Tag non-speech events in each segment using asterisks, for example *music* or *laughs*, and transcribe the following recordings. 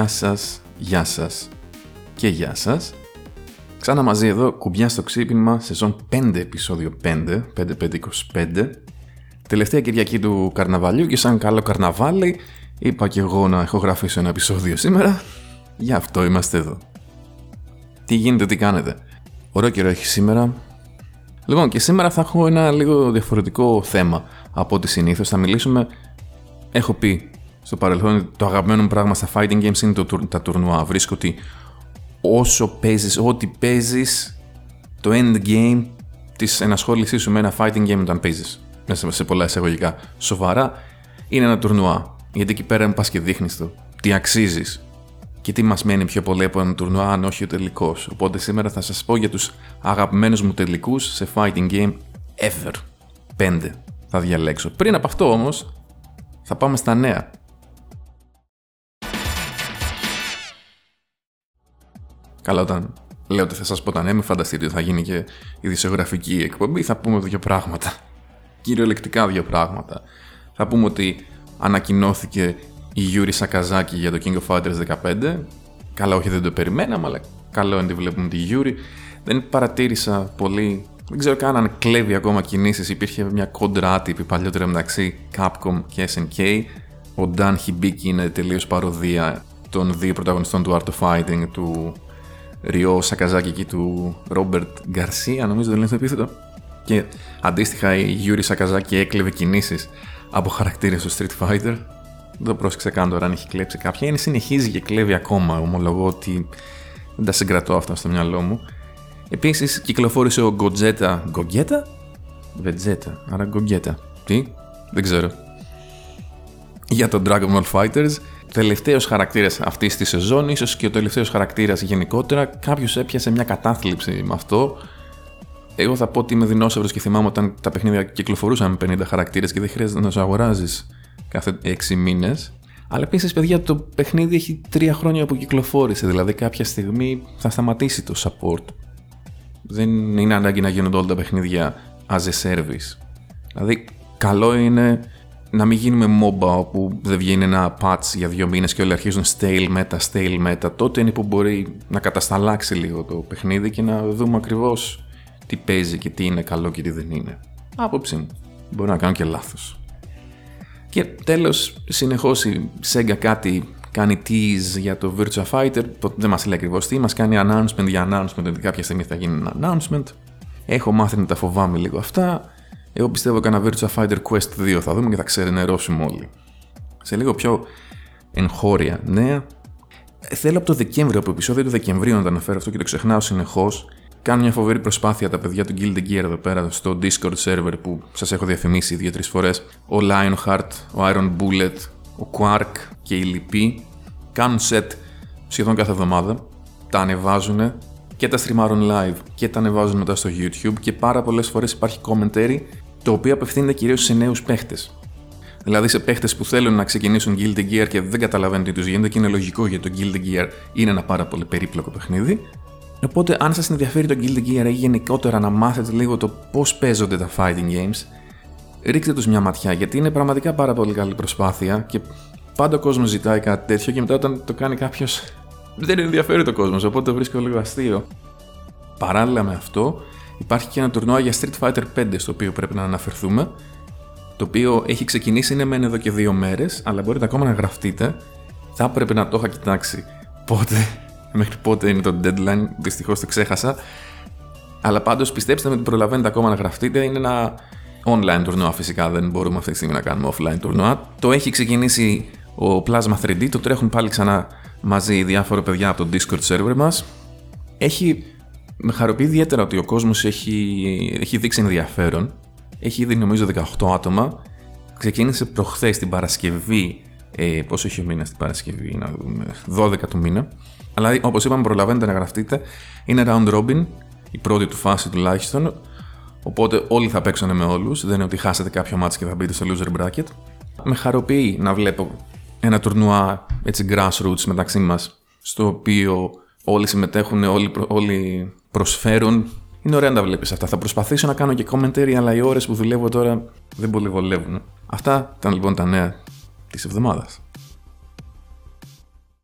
Γεια σας, γεια σας και γεια σας. Ξανά μαζί εδώ, κουμπιά στο ξύπνημα, σεζόν 5, επεισόδιο 5, 5-5-25. Τελευταία Κυριακή του καρναβαλιού και σαν καλό καρναβάλι είπα και εγώ να έχω γραφήσει ένα επεισόδιο σήμερα. Γι' αυτό είμαστε εδώ. Τι γίνεται, τι κάνετε; Ωραίο καιρό έχει σήμερα. Λοιπόν, και σήμερα θα έχω ένα λίγο διαφορετικό θέμα από ό,τι συνήθως. Θα μιλήσουμε. Έχω πει στο παρελθόν το αγαπημένο μου πράγμα στα fighting games είναι το, τα τουρνουά. Βρίσκω ότι όσο παίζεις, ό,τι παίζεις, το end game της ενασχόλησής σου με ένα fighting game όταν παίζεις. Μέσα σε πολλά εισαγωγικά. Σοβαρά είναι ένα τουρνουά. Γιατί εκεί πέρα πας και δείχνεις το τι αξίζεις και τι μας μένει πιο πολύ από ένα τουρνουά, αν όχι ο τελικός. Οπότε σήμερα θα σας πω για τους αγαπημένους μου τελικούς σε fighting game ever. Πέντε θα διαλέξω. Πριν από αυτό όμως, θα πάμε στα νέα. Καλά, όταν λέω ότι θα σας πω τα νέα, μην φανταστείτε ότι θα γίνει και η ειδησεογραφική εκπομπή. Θα πούμε δύο πράγματα. Κυριολεκτικά δύο πράγματα. Θα πούμε ότι ανακοινώθηκε η Γιούρι Σακαζάκη για το King of Fighters 15. Καλά, όχι δεν το περιμέναμε, αλλά καλό είναι ότι βλέπουμε τη Γιούρι. Δεν παρατήρησα πολύ. Δεν ξέρω καν αν κλέβει ακόμα κινήσεις. Υπήρχε μια κόντρα άτυπη παλιότερα μεταξύ Capcom και SNK. Ο Dan Hibiki είναι τελείως παρωδία των δύο πρωταγωνιστών του Art of Fighting, του Ριό Σακαζάκη και του Ρόμπερτ Γκαρσία, νομίζω δεν είναι το επίθετο. Και αντίστοιχα η Γιούρι Σακαζάκη έκλεβε κινήσεις από χαρακτήρες του Street Fighter. Δεν το πρόσεξε καν τώρα αν έχει κλέψει κάποια. Είναι συνεχίζει και κλέβει ακόμα. Ομολογώ ότι δεν τα συγκρατώ αυτά στο μυαλό μου. Επίσης κυκλοφόρησε ο Γκοτζέτα. Γκογκέτα; Βετζέτα. Άρα Γκογκέτα. Τι; Δεν ξέρω. Για τον Dragon Ball Fighters. Τελευταίος χαρακτήρας αυτής της σεζόν, ίσως και ο τελευταίος χαρακτήρας γενικότερα. Κάποιος έπιασε μια κατάθλιψη με αυτό. Εγώ θα πω ότι είμαι δεινόσαυρος και θυμάμαι όταν τα παιχνίδια κυκλοφορούσαν με 50 χαρακτήρες και δεν χρειάζεται να του αγοράζεις κάθε 6 μήνες. Αλλά επίσης, παιδιά, το παιχνίδι έχει 3 χρόνια που κυκλοφόρησε. Δηλαδή, κάποια στιγμή θα σταματήσει το support. Δεν είναι ανάγκη να γίνονται όλα τα παιχνίδια as a service. Δηλαδή, καλό είναι να μην γίνουμε MOBA όπου δεν βγαίνει ένα patch για δύο μήνες και όλοι αρχίζουν stale meta, stale meta. Τότε είναι που μπορεί να κατασταλάξει λίγο το παιχνίδι και να δούμε ακριβώς τι παίζει και τι είναι καλό και τι δεν είναι. Άποψη μου. Μπορεί να κάνω και λάθος. Και τέλος, συνεχώς η Sega κάτι κάνει tease για το Virtua Fighter, δεν μας λέει ακριβώς τι, μας κάνει announcement για announcement, ότι κάποια στιγμή θα γίνει ένα announcement. Έχω μάθει να τα φοβάμαι λίγο αυτά. Εγώ πιστεύω κανένα Virtua Fighter Quest 2 θα δούμε και θα ξερενερώσουμε όλοι. Σε λίγο πιο εγχώρια νέα. Θέλω από το Δεκέμβριο, από επεισόδιο του Δεκεμβρίου να το αναφέρω αυτό και το ξεχνάω συνεχώς. Κάνω μια φοβερή προσπάθεια τα παιδιά του Guild Gear εδώ πέρα στο Discord server που σας έχω διαφημίσει δύο-τρεις φορές. Ο Lionheart, ο Iron Bullet, ο Quark και η Λυπή κάνουν set σχεδόν κάθε εβδομάδα. Τα ανεβάζουν και τα streamάρουν live και τα ανεβάζουν μετά στο YouTube και πάρα πολλές φορές υπάρχει commentary το οποίο απευθύνεται κυρίως σε νέους παίχτες. Δηλαδή σε παίχτες που θέλουν να ξεκινήσουν Guild Gear και δεν καταλαβαίνουν τι τους γίνεται και είναι λογικό γιατί το Guild Gear είναι ένα πάρα πολύ περίπλοκο παιχνίδι. Οπότε, αν σας ενδιαφέρει το Guild Gear ή γενικότερα να μάθετε λίγο το πώς παίζονται τα fighting games, ρίξτε τους μια ματιά γιατί είναι πραγματικά πάρα πολύ καλή προσπάθεια και πάντα ο κόσμος ζητάει κάτι τέτοιο και μετά όταν το κάνει κάποιος δεν ενδιαφέρει το κόσμος, οπότε το βρίσκω λίγο αστείο. Παράλληλα με αυτό, υπάρχει και ένα τουρνουά για Street Fighter 5 στο οποίο πρέπει να αναφερθούμε. Το οποίο έχει ξεκινήσει, είναι μεν εδώ και δύο μέρες, αλλά μπορείτε ακόμα να γραφτείτε. Θα έπρεπε να το είχα κοιτάξει πότε, *laughs* μέχρι πότε είναι το deadline, δυστυχώς το ξέχασα. Αλλά πάντως πιστέψτε με ότι προλαβαίνετε ακόμα να γραφτείτε. Είναι ένα online τουρνουά φυσικά, δεν μπορούμε αυτή τη στιγμή να κάνουμε offline τουρνουά. Το έχει ξεκινήσει ο Plasma 3D, το τρέχουν πάλι ξανά μαζί διάφορα παιδιά από το Discord server μας. Έχει, με χαροποιεί ιδιαίτερα ότι ο κόσμος έχει, έχει δείξει ενδιαφέρον. Έχει ήδη νομίζω 18 άτομα. Ξεκίνησε προχθές την Παρασκευή, ε, πόσο έχει ο μήνας την Παρασκευή, να δούμε, 12 του μήνα. Αλλά όπως είπαμε προλαβαίνετε να γραφτείτε. Είναι round robin, η πρώτη του φάση τουλάχιστον. Οπότε όλοι θα παίξουν με όλους. Δεν είναι ότι χάσετε κάποιο μάτσο και θα μπείτε στο loser bracket. Με χαροποιεί να βλέπω ένα τουρνουά έτσι grassroots μεταξύ μας στο οποίο όλοι συμμετέχουν, όλοι, όλοι προσφέρουν. Είναι ωραία να τα βλέπεις αυτά. Θα προσπαθήσω να κάνω και commentary, αλλά οι ώρες που δουλεύω τώρα δεν πολύ βολεύουν. Αυτά ήταν λοιπόν τα νέα της εβδομάδας.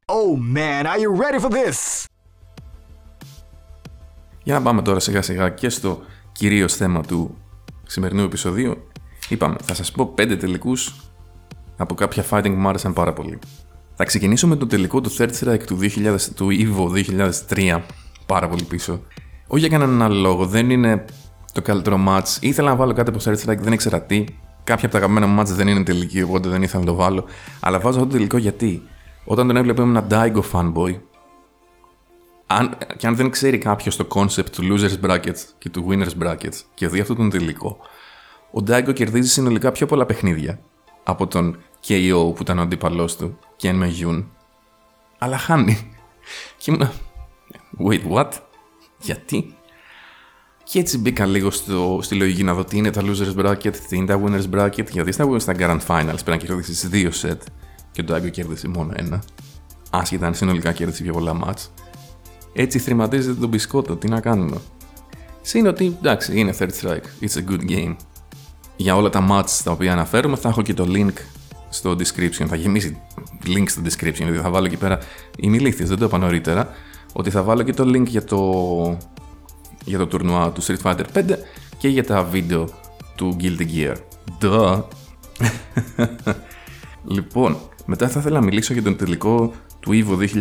Oh man, are you ready for this? Για να πάμε τώρα σιγά σιγά και στο κυρίως θέμα του σημερινού επεισοδίου. Είπαμε, θα σας πω πέντε τελικούς από κάποια fighting που μου άρεσαν πάρα πολύ. Θα ξεκινήσω με το τελικό του Third Strike του, 2000, του EVO 2003, πάρα πολύ πίσω. Όχι για κανέναν άλλο λόγο, δεν είναι το καλύτερο match. Ήθελα να βάλω κάτι από Third Strike, δεν ήξερα τι. Κάποια από τα αγαπημένα μου match δεν είναι τελική, οπότε δεν ήθελα να το βάλω. Αλλά βάζω αυτό το τελικό γιατί όταν τον έβλεπα ήμουν ένα Daigo fanboy. Αν, και αν δεν ξέρει κάποιος το concept του losers brackets και του winners brackets και δει αυτό τον τελικό, ο Daigo κερδίζει συνολικά πιο πολλά παιχνίδια από τον KO που ήταν ο αντίπαλός του, Ken Jun, αλλά χάνει. Και ήμουν. Wait, what? Γιατί; Και έτσι μπήκα λίγο στο, στη λογική να δω τι είναι τα losers bracket, τι είναι τα winners bracket, γιατί στα, στα grand finals πρέπει να κερδίσει δύο set και το Άγκο κέρδισε μόνο ένα. Άσχετα αν συνολικά κέρδισε πιο πολλά μάτς. Έτσι θρηματίζεται τον μπισκότο, τι να κάνουμε. Συν ότι εντάξει, είναι third strike, it's a good game. Για όλα τα mats τα οποία αναφέρουμε θα έχω και το link στο description. Θα γεμίσει link στο description, γιατί θα βάλω εκεί πέρα. Είμαι ηλίθιος, δεν το είπα νωρίτερα. Ότι θα βάλω και το link για το, για το τουρνουά του Street Fighter 5 και για τα βίντεο του Guilty Gear. Duh. *laughs* λοιπόν, μετά θα ήθελα να μιλήσω για τον τελικό του EVO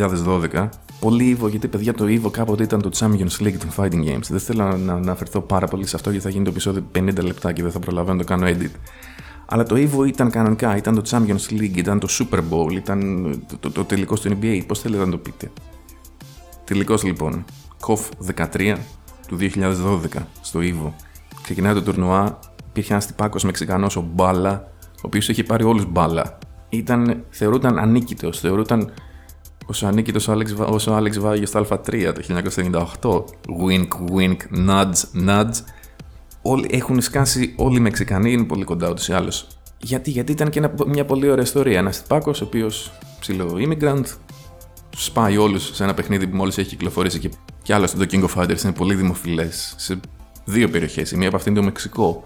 2012. Πολύ EVO, γιατί παιδιά το EVO κάποτε ήταν το Champions League των Fighting Games. Δεν θέλω να αναφερθώ πάρα πολύ σε αυτό γιατί θα γίνει το επεισόδιο 50 λεπτά και δεν θα προλαβαίνω να το κάνω edit. Αλλά το EVO ήταν κανονικά, ήταν το Champions League, ήταν το Super Bowl, ήταν το, το, το τελικό στο NBA. Πώς θέλετε να το πείτε. Τελικός λοιπόν. KOF 13 του 2012 στο EVO. Ξεκινάει το τουρνουά. Υπήρχε ένας τυπάκος Μεξικανός, ο Μπάλα, ο οποίος είχε πάρει όλους μπάλα ήταν, θεωρούταν ανίκητος. Θεωρούταν όσο ανίκητος όσο ο Άλεξ Βάγιος στο Α3 το 1998. Wink, wink, nudge, nudge. Όλοι έχουν σκάσει, όλοι οι Μεξικανοί είναι πολύ κοντά ούτως ή άλλως. Γιατί, γιατί ήταν και μια πολύ ωραία ιστορία. Ένας τυπάκο, ο οποίος ψηλό immigrant, σπάει όλους σε ένα παιχνίδι που μόλις έχει κυκλοφορήσει και, και άλλωστε το King of Fighters είναι πολύ δημοφιλές σε δύο περιοχές. Η μία από αυτήν είναι το Μεξικό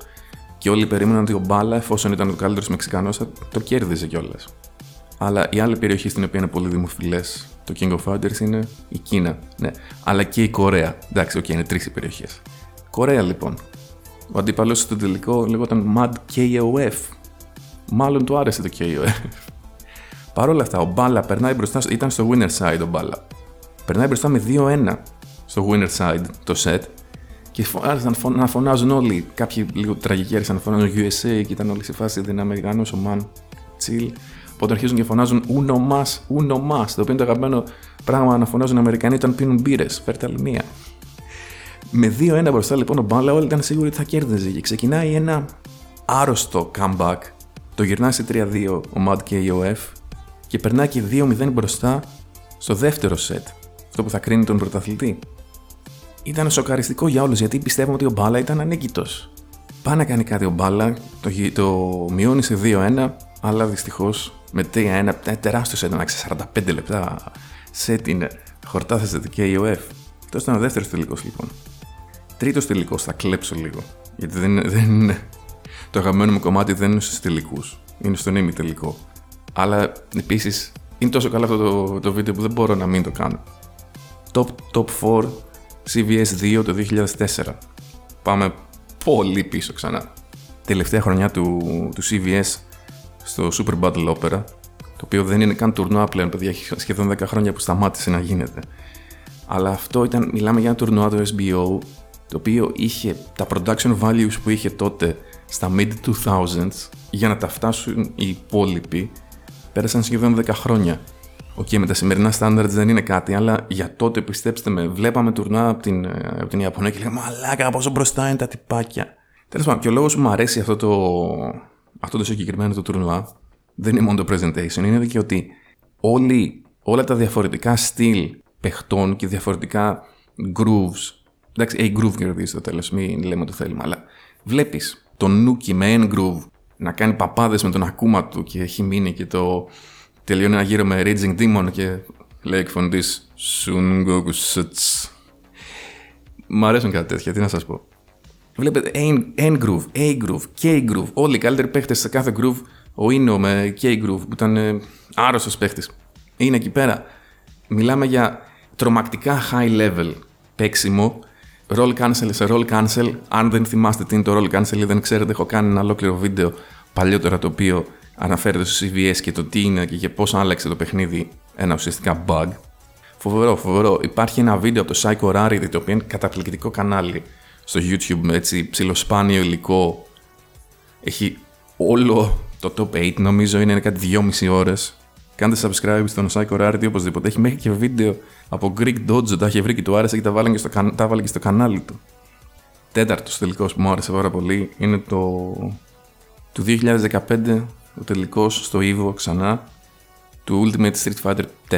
και όλοι περίμεναν ότι ο Μπάλα, εφόσον ήταν ο καλύτερος Μεξικανός, θα το κέρδιζε κιόλας. Αλλά η άλλη περιοχή στην οποία είναι πολύ δημοφιλές το King of Fighters είναι η Κίνα. Ναι. Αλλά και η Κορέα. Εντάξει, οκ, okay, είναι τρεις οι περιοχές. Κορέα λοιπόν. Ο αντίπαλος στο τελικό λέγονταν Mad KOF. Μάλλον του άρεσε το KOF. Παρ' όλα αυτά, ο Μπάλα περνάει μπροστά. Ήταν στο winner side ο Μπάλα. Περνάει μπροστά με 2-1 στο winner side το set και άρχισαν να φωνάζουν όλοι. Κάποιοι λίγο τραγικοί άρχισαν να φωνάζουν USA και ήταν όλοι σε φάση δεν είναι Αμερικανός, ο man, chill. Οπότε αρχίζουν και φωνάζουν Uno mas, Uno mas. Το οποίο είναι το αγαπημένο πράγμα να φωνάζουν οι Αμερικανοί όταν πίνουν μπύρες. Φέρτε άλλη μία. Με 2-1 μπροστά λοιπόν ο Μπάλα όλοι ήταν σίγουροι ότι θα κέρδιζε και ξεκινάει ένα άρρωστο comeback. Το γυρνάει σε 3-2 ο Mad KOF και περνάει και 2-0 μπροστά στο δεύτερο set. Αυτό που θα κρίνει τον πρωταθλητή ήταν σοκαριστικό για όλους γιατί πιστεύουμε ότι ο Μπάλα ήταν ανίκητος. Πάει να κάνει κάτι ο Μπάλα, το, το μειώνει σε 2-1, αλλά δυστυχώς με 3-1, ένα τεράστιο σετ, να 45 λεπτά σετ είναι. Χορτάθεστε το KOF. Αυτό ήταν ο δεύτερος τελικός λοιπόν. Τρίτος τελικός, θα κλέψω λίγο. Γιατί δεν, δεν είναι. Το αγαπημένο μου κομμάτι δεν είναι στους τελικούς. Είναι στον ήμι τελικό. Αλλά επίσης είναι τόσο καλό αυτό το, το βίντεο που δεν μπορώ να μην το κάνω. Top, top 4 CVS 2 το 2004. Πάμε πολύ πίσω ξανά. Τελευταία χρονιά του, του CVS στο Super Battle Opera, το οποίο δεν είναι καν τουρνουά πλέον, παιδιά, έχει σχεδόν 10 χρόνια που σταμάτησε να γίνεται. Αλλά αυτό ήταν, μιλάμε για ένα τουρνουά του SBO, το οποίο είχε τα production values που είχε τότε στα mid 2000s για να τα φτάσουν οι υπόλοιποι πέρασαν σχεδόν 10 χρόνια. Οκ, okay, με τα σημερινά standards δεν είναι κάτι, αλλά για τότε πιστέψτε με, βλέπαμε τουρνουά από την, από την Ιαπωνία και λέγαμε Μαλάκα, πόσο μπροστά είναι τα τυπάκια. Τέλος πάντων, και ο λόγος που μου αρέσει αυτό το, αυτό το συγκεκριμένο το τουρνουά δεν είναι μόνο το presentation, είναι και ότι όλοι, όλα τα διαφορετικά στυλ παιχτών και διαφορετικά grooves. Εντάξει, A groove κερδίζει στο τέλος, μην λέμε το θέλουμε, αλλά βλέπεις τον Νούκι με N groove να κάνει παπάδες με τον ακούμα του και έχει μείνει και το τελειώνει ένα γύρο με Raging Demon και λέει εκ φωνή Sun Goku Suts. Μ' αρέσουν κάτι τέτοια, τι να σας πω. Βλέπετε N groove, A groove, K groove. Όλοι οι καλύτεροι παίχτες σε κάθε groove. Ο Ίνο με K groove που ήταν ε, άρρωστος παίχτης. Είναι εκεί πέρα. Μιλάμε για τρομακτικά high level παίξιμο. Roll cancel σε roll cancel. Αν δεν θυμάστε τι είναι το roll cancel ή δεν ξέρετε, έχω κάνει ένα ολόκληρο βίντεο παλιότερα το οποίο αναφέρεται στο CVS και το τι είναι και πώς άλλαξε το παιχνίδι ένα ουσιαστικά bug. Φοβερό, φοβερό. Υπάρχει ένα βίντεο από το Psycho Rarity το οποίο είναι καταπληκτικό κανάλι στο YouTube με έτσι ψιλοσπάνιο υλικό. Έχει όλο το top 8 νομίζω είναι κάτι 2,5 ώρες. Κάντε subscribe στον Psycho Rarity οπωσδήποτε. Έχει μέχρι και βίντεο από Greek Dojo, τα είχε βρει και του άρεσε και τα, βάλε και στο, τα βάλε και στο κανάλι του. Τέταρτος τελικός που μου άρεσε πάρα πολύ είναι το του 2015 ο τελικός στο Evo ξανά του Ultimate Street Fighter 4.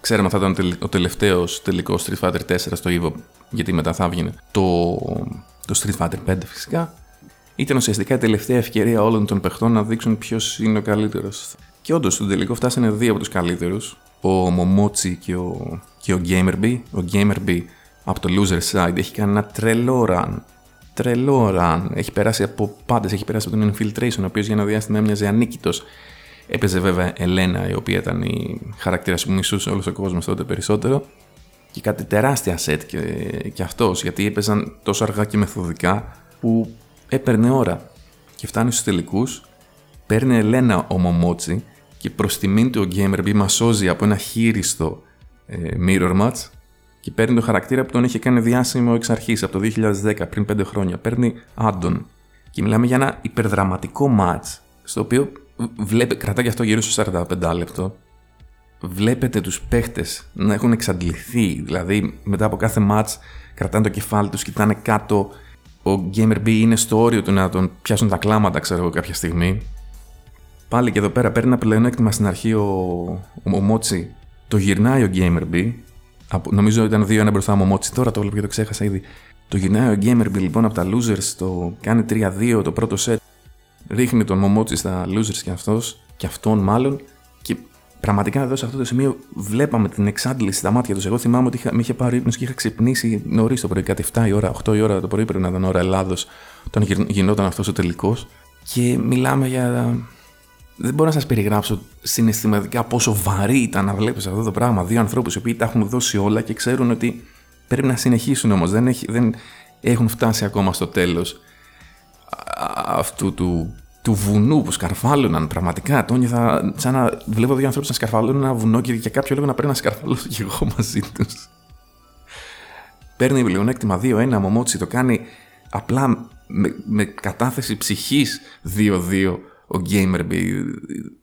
Ξέραμε θα ήταν ο τελευταίος τελικός Street Fighter 4 στο Evo, γιατί μετά θα έβγαινε το, το Street Fighter 5 φυσικά. Ήταν ουσιαστικά η τελευταία ευκαιρία όλων των παιχτών να δείξουν ποιος είναι ο καλύτερος. Και όντως στον τελικό φτάσανε δύο από τους καλύτερους, ο Momochi και ο, και ο Gamerby. Ο Gamerby από το loser side έχει κάνει ένα τρελό run. Τρελό run. Έχει περάσει από πάντες. Έχει περάσει από τον Infiltration, ο οποίος για ένα διάστημα έμοιαζε ανίκητος. Έπαιζε βέβαια Ελένα, η οποία ήταν η χαρακτήρας που μισούσε όλος ο κόσμος τότε περισσότερο. Και κάτι τεράστια σετ και, και αυτός, γιατί έπαιζαν τόσο αργά και μεθοδικά που έπαιρνε ώρα. Και φτάνει στους τελικούς, παίρνει Ελένα ο Μομότσι και προς τιμήν του ο Gamer μας σώζει από ένα χείριστο ε, mirror match και παίρνει το χαρακτήρα που τον είχε κάνει διάσημο εξ αρχής από το 2010, πριν 5 χρόνια. Παίρνει Άντων. Και μιλάμε για ένα υπερδραματικό match, στο οποίο βλέπε, κρατάει και αυτό γύρω στο 45 λεπτό. Βλέπετε τους παίχτες να έχουν εξαντληθεί, δηλαδή μετά από κάθε match κρατάνε το κεφάλι τους, κοιτάνε κάτω. Ο Gamer B είναι στο όριο του να τον πιάσουν τα κλάματα, ξέρω εγώ, κάποια στιγμή. Πάλι και εδώ πέρα παίρνει ένα πλεονέκτημα στην αρχή ο, ο, ο Μότσι. Το γυρνάει ο Gamer B. νομίζω ήταν 2-1 μπροστά μου ο Μότσι, τώρα το βλέπω και το ξέχασα ήδη. Το γυρνάει ο Gamer B λοιπόν από τα Losers, το κάνει 3-2 το πρώτο set ρίχνει τον Μομότσι στα losers και αυτός, και αυτόν μάλλον, και πραγματικά εδώ σε αυτό το σημείο βλέπαμε την εξάντληση στα μάτια τους. Εγώ θυμάμαι ότι είχα, με είχε πάρει ύπνος και είχα ξυπνήσει νωρίς το πρωί, κάτι 7 η ώρα, 8 η ώρα το πρωί πρέπει να ήταν ώρα Ελλάδος, όταν γινόταν αυτός ο τελικός. Και μιλάμε για. Δεν μπορώ να σας περιγράψω συναισθηματικά πόσο βαρύ ήταν να βλέπεις αυτό το πράγμα. Δύο ανθρώπους οι οποίοι τα έχουν δώσει όλα και ξέρουν ότι πρέπει να συνεχίσουν όμως. Δεν, δεν έχουν φτάσει ακόμα στο τέλος αυτού του, του βουνού που σκαρφάλωναν πραγματικά. Το νιώθα σαν να βλέπω δύο ανθρώπους να σκαρφαλώνουν ένα βουνό και για κάποιο λόγο να πρέπει να σκαρφαλώσω και εγώ μαζί τους. Παίρνει πλεονέκτημα 2-1, Μομότσι το κάνει απλά με, με κατάθεση ψυχής 2-2 ο Gamerby.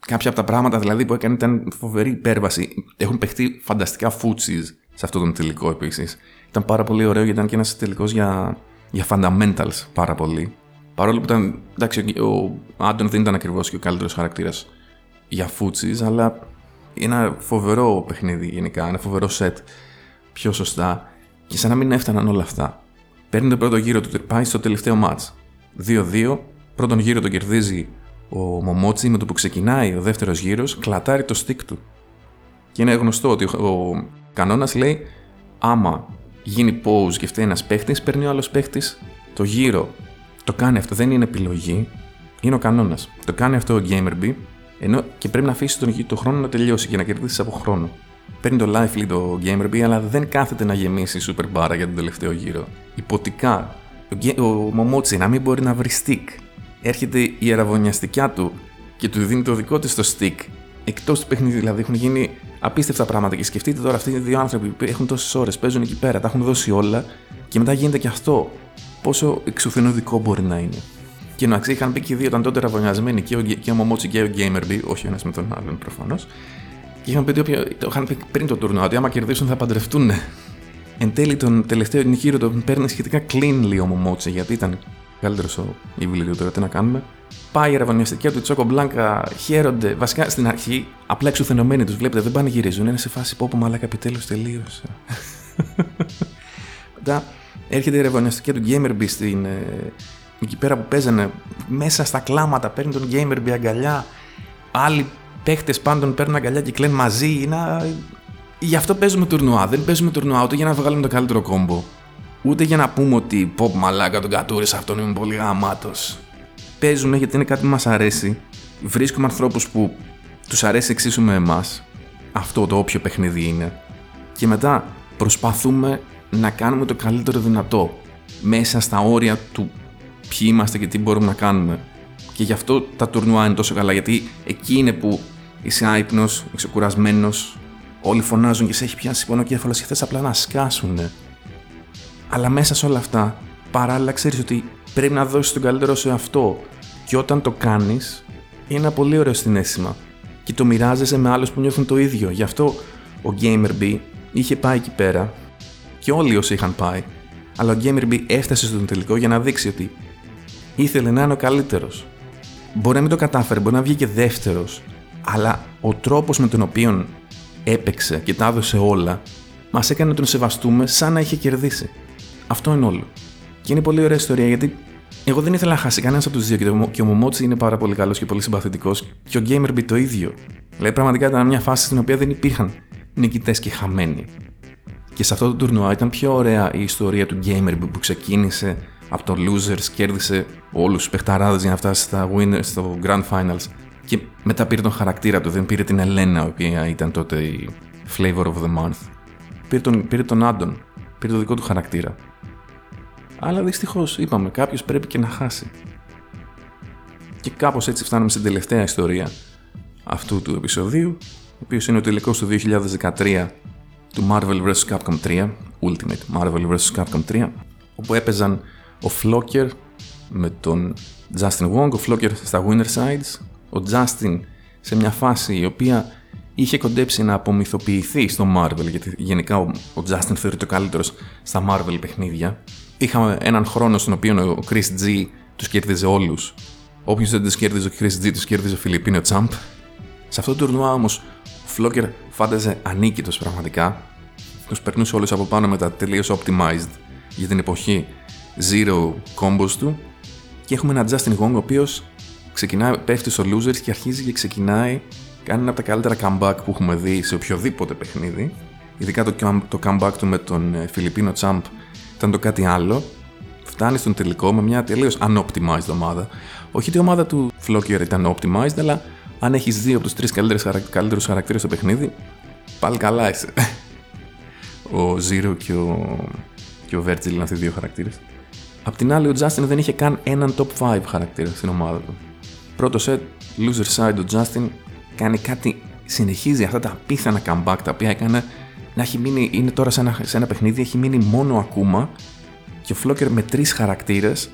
Κάποια από τα πράγματα δηλαδή που έκανε ήταν φοβερή υπέρβαση. Έχουν παιχτεί φανταστικά φούτσι σε αυτόν τον τελικό επίσης. Ήταν πάρα πολύ ωραίο γιατί ήταν και ένας τελικός για, για fundamentals πάρα πολύ. Παρόλο που ήταν. Εντάξει, ο Άντων δεν ήταν ακριβώς και ο καλύτερος χαρακτήρας για φούτσι, αλλά είναι ένα φοβερό παιχνίδι γενικά. Ένα φοβερό σετ. Πιο σωστά. Και σαν να μην έφταναν όλα αυτά. Παίρνει το πρώτο γύρο του, πάει στο τελευταίο match. 2-2. Πρώτον γύρο το κερδίζει ο Μομότσι με το που ξεκινάει ο δεύτερος γύρος, κλατάρει το stick του. Και είναι γνωστό ότι ο κανόνας λέει: Άμα γίνει pause και φταίει ένας παίχτης, παίρνει ο άλλος παίχτης το γύρο το κάνει αυτό, δεν είναι επιλογή, είναι ο κανόνας. Το κάνει αυτό ο GamerB, ενώ και πρέπει να αφήσει τον, το χρόνο να τελειώσει και να κερδίσεις από χρόνο. Παίρνει το life lead ο GamerB, αλλά δεν κάθεται να γεμίσει super bar για τον τελευταίο γύρο. Υποτικά, ο, ο Μομότσι να μην μπορεί να βρει stick. Έρχεται η αραβωνιαστικιά του και του δίνει το δικό της το stick. Εκτός του παιχνίδι, δηλαδή έχουν γίνει απίστευτα πράγματα. Και σκεφτείτε τώρα αυτοί οι δύο άνθρωποι που έχουν τόσες ώρες, παίζουν εκεί πέρα, τα έχουν δώσει όλα και μετά γίνεται και αυτό πόσο εξουθενωτικό μπορεί να είναι. Και να ξέρει, είχαν πει και οι δύο, ήταν τότε ραβωνιασμένοι και ο, και ο Μομότσι και ο Gamerby, όχι ο ένας με τον άλλον προφανώς. Και είχαν πει, το είχαν πει πριν το τουρνουά ότι άμα κερδίσουν θα παντρευτούν. Εν τέλει, τον τελευταίο γύρο τον παίρνει σχετικά clean λίγο ο Μομότσι, γιατί ήταν καλύτερος ο Ιβλίου τώρα, τι να κάνουμε. Πάει η ραβωνιαστική του Τσόκο Μπλάνκα, χαίρονται. Βασικά στην αρχή απλά εξουθενωμένοι τους βλέπετε, δεν πανηγυρίζουν. Είναι σε φάση που μαλάκα επιτέλους τελείωσε. *laughs* Μετά Έρχεται η ρευονιαστική του Gamerby στην, ε, εκεί πέρα που παίζανε μέσα στα κλάματα, παίρνει τον Gamerby αγκαλιά. Άλλοι παίχτες πάντων παίρνουν αγκαλιά και κλαίνουν μαζί. Είναι... Γι' αυτό παίζουμε τουρνουά. Δεν παίζουμε τουρνουά ούτε για να βγάλουμε το καλύτερο κόμπο. Ούτε για να πούμε ότι πω μαλάκα τον κατούρισα αυτόν είμαι πολύ γαμάτος. Παίζουμε γιατί είναι κάτι που μας αρέσει. Βρίσκουμε ανθρώπους που τους αρέσει εξίσου με εμάς. αυτό το όποιο παιχνίδι είναι. Και μετά προσπαθούμε να κάνουμε το καλύτερο δυνατό μέσα στα όρια του ποιοι είμαστε και τι μπορούμε να κάνουμε. Και γι' αυτό τα τουρνουά είναι τόσο καλά, γιατί εκεί είναι που είσαι άϊπνος, είσαι κουρασμένος, όλοι φωνάζουν και σε έχει πιάσει πονοκέφαλος και θες απλά να σκάσουν. Αλλά μέσα σε όλα αυτά, παράλληλα ξέρεις ότι πρέπει να δώσεις τον καλύτερο σου εαυτό. Και όταν το κάνεις, είναι ένα πολύ ωραίο συνέστημα. Και το μοιράζεσαι με άλλους που νιώθουν το ίδιο. Γι' αυτό ο Gamer είχε πάει εκεί πέρα και όλοι όσοι είχαν πάει. Αλλά ο Gamer έφτασε στον τελικό για να δείξει ότι ήθελε να είναι ο καλύτερος. Μπορεί να μην το κατάφερε, μπορεί να βγήκε δεύτερος, αλλά ο τρόπος με τον οποίο έπαιξε και τα έδωσε όλα, μας έκανε να τον σεβαστούμε σαν να είχε κερδίσει. Αυτό είναι όλο. Και είναι πολύ ωραία ιστορία γιατί εγώ δεν ήθελα να χάσει κανένας από τους δύο και ο Μωμότσι είναι πάρα πολύ καλός και πολύ συμπαθητικός και ο Gamerby το ίδιο. Δηλαδή πραγματικά ήταν μια φάση στην οποία δεν υπήρχαν νικητές και χαμένοι. Και σε αυτό το τουρνουά ήταν πιο ωραία η ιστορία του Gamerby που ξεκίνησε από το Losers, κέρδισε όλους τους παιχταράδες για να φτάσει στα winners, στο Grand Finals. Και μετά πήρε τον χαρακτήρα του, δεν πήρε την Ελένα, η οποία ήταν τότε η Flavor of the Month. Πήρε τον, πήρε τον Άντων, πήρε το δικό του χαρακτήρα. Αλλά δυστυχώς, είπαμε, κάποιος πρέπει και να χάσει. Και κάπως έτσι φτάνουμε στην τελευταία ιστορία αυτού του επεισοδίου, ο οποίος είναι ο τελικός του 2013 του Marvel vs. Capcom 3, Ultimate Marvel vs. Capcom 3, όπου έπαιζαν ο Flocker με τον Justin Wong, ο Flocker στα Winner Sides, ο Justin σε μια φάση η οποία είχε κοντέψει να απομυθοποιηθεί στο Marvel, γιατί γενικά ο, ο Justin θεωρείται ο καλύτερος στα Marvel παιχνίδια. Είχαμε έναν χρόνο στον οποίο ο Chris G τους κέρδιζε όλους. Όποιο δεν τους κέρδιζε ο Chris G, τους κέρδιζε ο Φιλιππίνο Τσάμπ. Σε αυτό το τουρνουά όμως, ο Φλόκερ φάνταζε ανίκητος πραγματικά. Τους περνούσε όλους από πάνω με τα τελείως optimized για την εποχή zero combos του. Και έχουμε έναν Justin Wong ο οποίος ξεκινάει, πέφτει στο losers και αρχίζει και ξεκινάει κάνει ένα από τα καλύτερα comeback που έχουμε δει σε οποιοδήποτε παιχνίδι. Ειδικά το, το comeback του με τον ε, Φιλιππίνο Τσάμπ ήταν το κάτι άλλο. Φτάνει στον τελικό με μια τελείως unoptimized ομάδα. Όχι ότι η ομάδα του Flokier ήταν optimized, αλλά αν έχεις δύο από τους τρεις καλύτερους χαρακτήρες στο παιχνίδι, πάλι καλά είσαι. ο Zero και ο, και ο Virgil είναι αυτοί οι δύο χαρακτήρες. Απ' την άλλη, ο Justin δεν είχε καν έναν top 5 χαρακτήρα στην ομάδα του. Πρώτο set, loser side, ο Justin κάνει κάτι, συνεχίζει αυτά τα απίθανα comeback τα οποία έκανε να έχει μείνει, είναι τώρα σε ένα, σε ένα παιχνίδι, έχει μείνει μόνο ακόμα και ο Φλόκερ με τρεις χαρακτήρες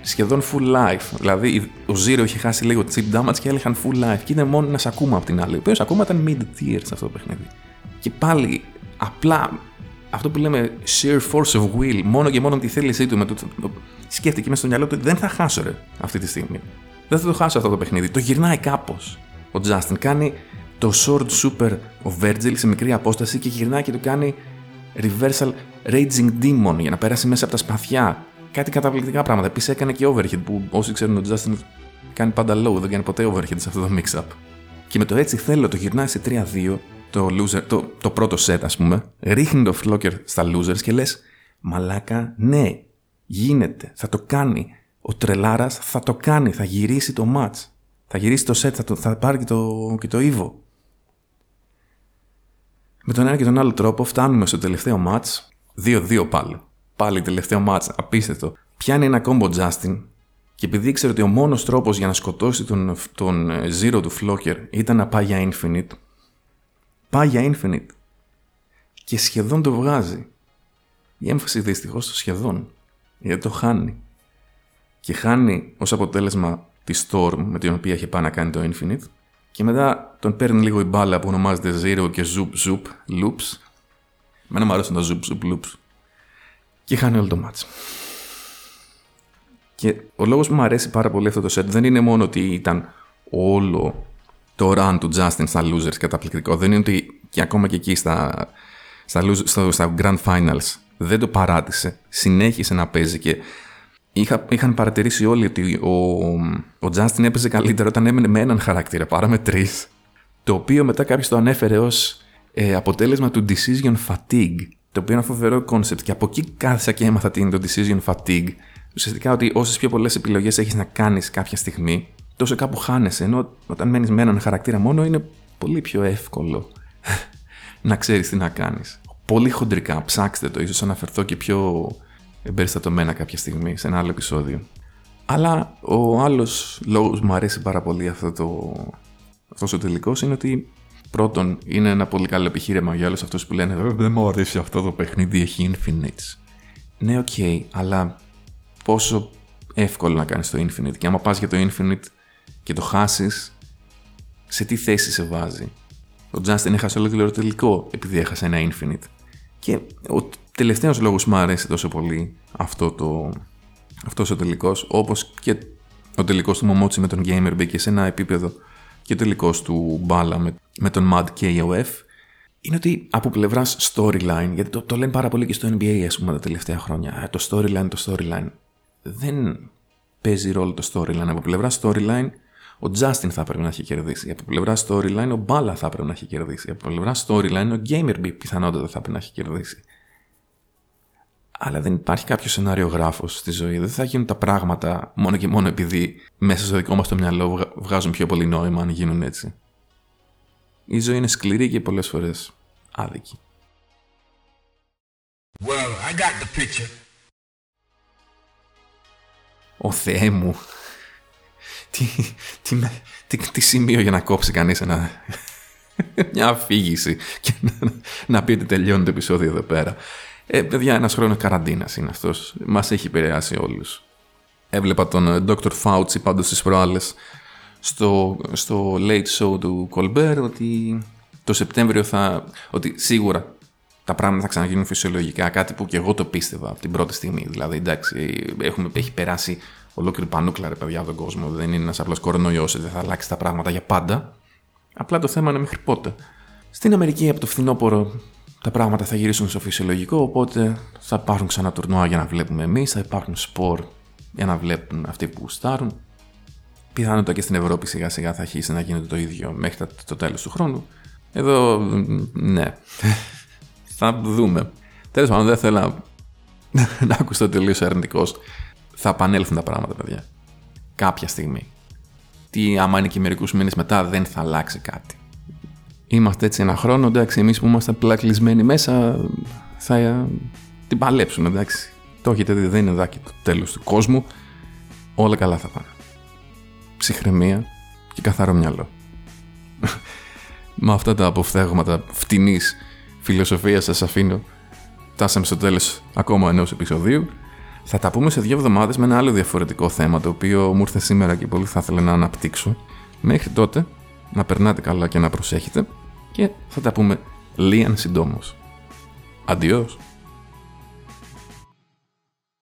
σχεδόν full life. Δηλαδή, ο Zero είχε χάσει λίγο chip damage και έλεγχαν full life. Και είναι μόνο ένας ακόμα από την άλλη. Ο οποίος ακόμα ήταν mid tier σε αυτό το παιχνίδι. Και πάλι, απλά αυτό που λέμε sheer force of will, μόνο και μόνο τη θέλησή του, με το, το, σκέφτηκε μέσα στο μυαλό του δεν θα χάσω ρε αυτή τη στιγμή. Δεν θα το χάσω αυτό το παιχνίδι. Το γυρνάει κάπως. Ο Justin κάνει το Sword Super ο Virgil σε μικρή απόσταση και γυρνάει και του κάνει Reversal Raging Demon για να περάσει μέσα από τα σπαθιά. Κάτι καταπληκτικά πράγματα. Επίσης έκανε και overhead που όσοι ξέρουν ο Justin κάνει πάντα low, δεν κάνει ποτέ overhead σε αυτό το mix-up. Και με το έτσι θέλω το γυρνάει σε 3-2 το, loser, το, το πρώτο set ας πούμε, ρίχνει το flocker στα losers και λες, μαλάκα ναι, γίνεται, θα το κάνει. Ο τρελάρας θα το κάνει, θα γυρίσει το match. Θα γυρίσει το set, θα, το, θα πάρει και το, και το Evo. Με τον ένα και τον άλλο τρόπο φτάνουμε στο τελευταίο match. 2-2 πάλι. Πάλι τελευταίο match. Απίστευτο. Πιάνει ένα combo Justin και επειδή ήξερε ότι ο μόνος τρόπος για να σκοτώσει τον, τον ε, Zero του Flocker ήταν να πάει για Infinite, πάει για Infinite. Και σχεδόν το βγάζει. Η έμφαση δυστυχώς στο σχεδόν. Γιατί το χάνει. Και χάνει ως αποτέλεσμα τη Storm με την οποία είχε πάει να κάνει το Infinite και μετά τον παίρνει λίγο η μπάλα που ονομάζεται Zero και Zoop Zoop Loops. Μένα μου αρέσουν τα Zoop Zoop Loops. Και χάνει όλο το match. Και ο λόγος που μου αρέσει πάρα πολύ αυτό το set δεν είναι μόνο ότι ήταν όλο το run του Justin στα losers καταπληκτικό. Δεν είναι ότι και ακόμα και εκεί στα, στα, στα, στα Grand Finals δεν το παράτησε. Συνέχισε να παίζει και είχα, είχαν παρατηρήσει όλοι ότι ο, ο Justin έπαιζε καλύτερα όταν έμενε με έναν χαρακτήρα παρά με τρεις. Το οποίο μετά κάποιος το ανέφερε ως ε, αποτέλεσμα του decision fatigue. Το οποίο είναι ένα φοβερό concept. Και από εκεί κάθισα και έμαθα τι είναι το decision fatigue. Ουσιαστικά ότι όσες πιο πολλές επιλογές έχεις να κάνεις κάποια στιγμή, τόσο κάπου χάνεσαι. Ενώ όταν μένεις με έναν χαρακτήρα μόνο είναι πολύ πιο εύκολο *laughs* να ξέρεις τι να κάνεις. Πολύ χοντρικά, ψάξτε το, ίσως αναφερθώ και πιο εμπεριστατωμένα κάποια στιγμή σε ένα άλλο επεισόδιο. Αλλά ο άλλος λόγος που μου αρέσει πάρα πολύ αυτό το, αυτός ο τελικός είναι ότι πρώτον είναι ένα πολύ καλό επιχείρημα για όλους αυτούς που λένε δεν μου αρέσει αυτό το παιχνίδι, έχει infinites. Ναι, οκ, okay, αλλά πόσο εύκολο να κάνεις το infinite και άμα πας για το infinite και το χάσεις, σε τι θέση σε βάζει. Ο Justin έχασε ολόκληρο τελικό επειδή έχασε ένα infinite. Και ο τελευταίος λόγος που μου αρέσει τόσο πολύ αυτό το, αυτός ο τελικός, όπως και ο τελικός του Μομότσι με τον Gamer μπήκε σε ένα επίπεδο και ο τελικός του Μπάλα με, με τον Mad KOF, είναι ότι από πλευράς storyline, γιατί το, το λένε πάρα πολύ και στο NBA, ας πούμε, τα τελευταία χρόνια. Το storyline, το storyline. Δεν παίζει ρόλο το storyline. Από πλευράς storyline, ο Justin θα έπρεπε να έχει κερδίσει. Από πλευράς storyline, ο Μπάλα θα έπρεπε να έχει κερδίσει. Από πλευράς storyline, ο Gamerby πιθανότατα θα έπρεπε να έχει κερδίσει. Αλλά δεν υπάρχει κάποιος σενάριο γράφο στη ζωή. Δεν θα γίνουν τα πράγματα μόνο και μόνο επειδή μέσα στο δικό μας το μυαλό βγάζουν πιο πολύ νόημα αν γίνουν έτσι. Η ζωή είναι σκληρή και πολλές φορές άδικη. Well, I got the picture. Ο Θεέ μου. τι, τι, τι, τι, σημείο για να κόψει κανείς ένα, *laughs* μια αφήγηση και να, να πει ότι τελειώνει το επεισόδιο εδώ πέρα. Ε, παιδιά, ένας χρόνος καραντίνας είναι αυτός. Μας έχει επηρεάσει όλους. Έβλεπα τον ε, Dr. Fauci πάντως στις προάλλες στο, στο late show του Colbert ότι το Σεπτέμβριο θα... ότι σίγουρα τα πράγματα θα ξαναγίνουν φυσιολογικά, κάτι που και εγώ το πίστευα από την πρώτη στιγμή. Δηλαδή, εντάξει, έχουμε, έχει περάσει ολόκληρη πανούκλα ρε παιδιά τον κόσμο. Δεν είναι ένας απλός κορονοϊός, δεν θα αλλάξει τα πράγματα για πάντα. Απλά το θέμα είναι μέχρι πότε. Στην Αμερική από το φθινόπωρο τα πράγματα θα γυρίσουν στο φυσιολογικό, οπότε θα υπάρχουν ξανά τουρνουά για να βλέπουμε εμείς, θα υπάρχουν σπορ για να βλέπουν αυτοί που γουστάρουν πιθανότατα και στην Ευρώπη σιγά σιγά θα αρχίσει να γίνεται το ίδιο μέχρι το τέλος του χρόνου. Εδώ, ναι, *laughs* θα δούμε. Τέλος πάντων, δεν θέλω να, *laughs* να ακουστώ τελείως αρνητικός. Θα επανέλθουν τα πράγματα, παιδιά. Κάποια στιγμή. Τι άμα είναι και μερικούς μήνες μετά, δεν θα αλλάξει κάτι. Είμαστε έτσι ένα χρόνο, εντάξει, εμείς που είμαστε απλά κλεισμένοι μέσα, θα την παλέψουμε, εντάξει. Το έχετε δει, δεν είναι εδώ το τέλος του κόσμου. Όλα καλά θα πάνε ψυχραιμία και καθαρό μυαλό. Με αυτά τα αποφθέγματα φτηνής φιλοσοφίας σας αφήνω. Τάσαμε στο τέλος ακόμα ενός επεισοδίου. Θα τα πούμε σε δύο εβδομάδες με ένα άλλο διαφορετικό θέμα το οποίο μου ήρθε σήμερα και πολύ θα ήθελα να αναπτύξω. Μέχρι τότε να περνάτε καλά και να προσέχετε και θα τα πούμε λίγαν συντόμως. Αντιός!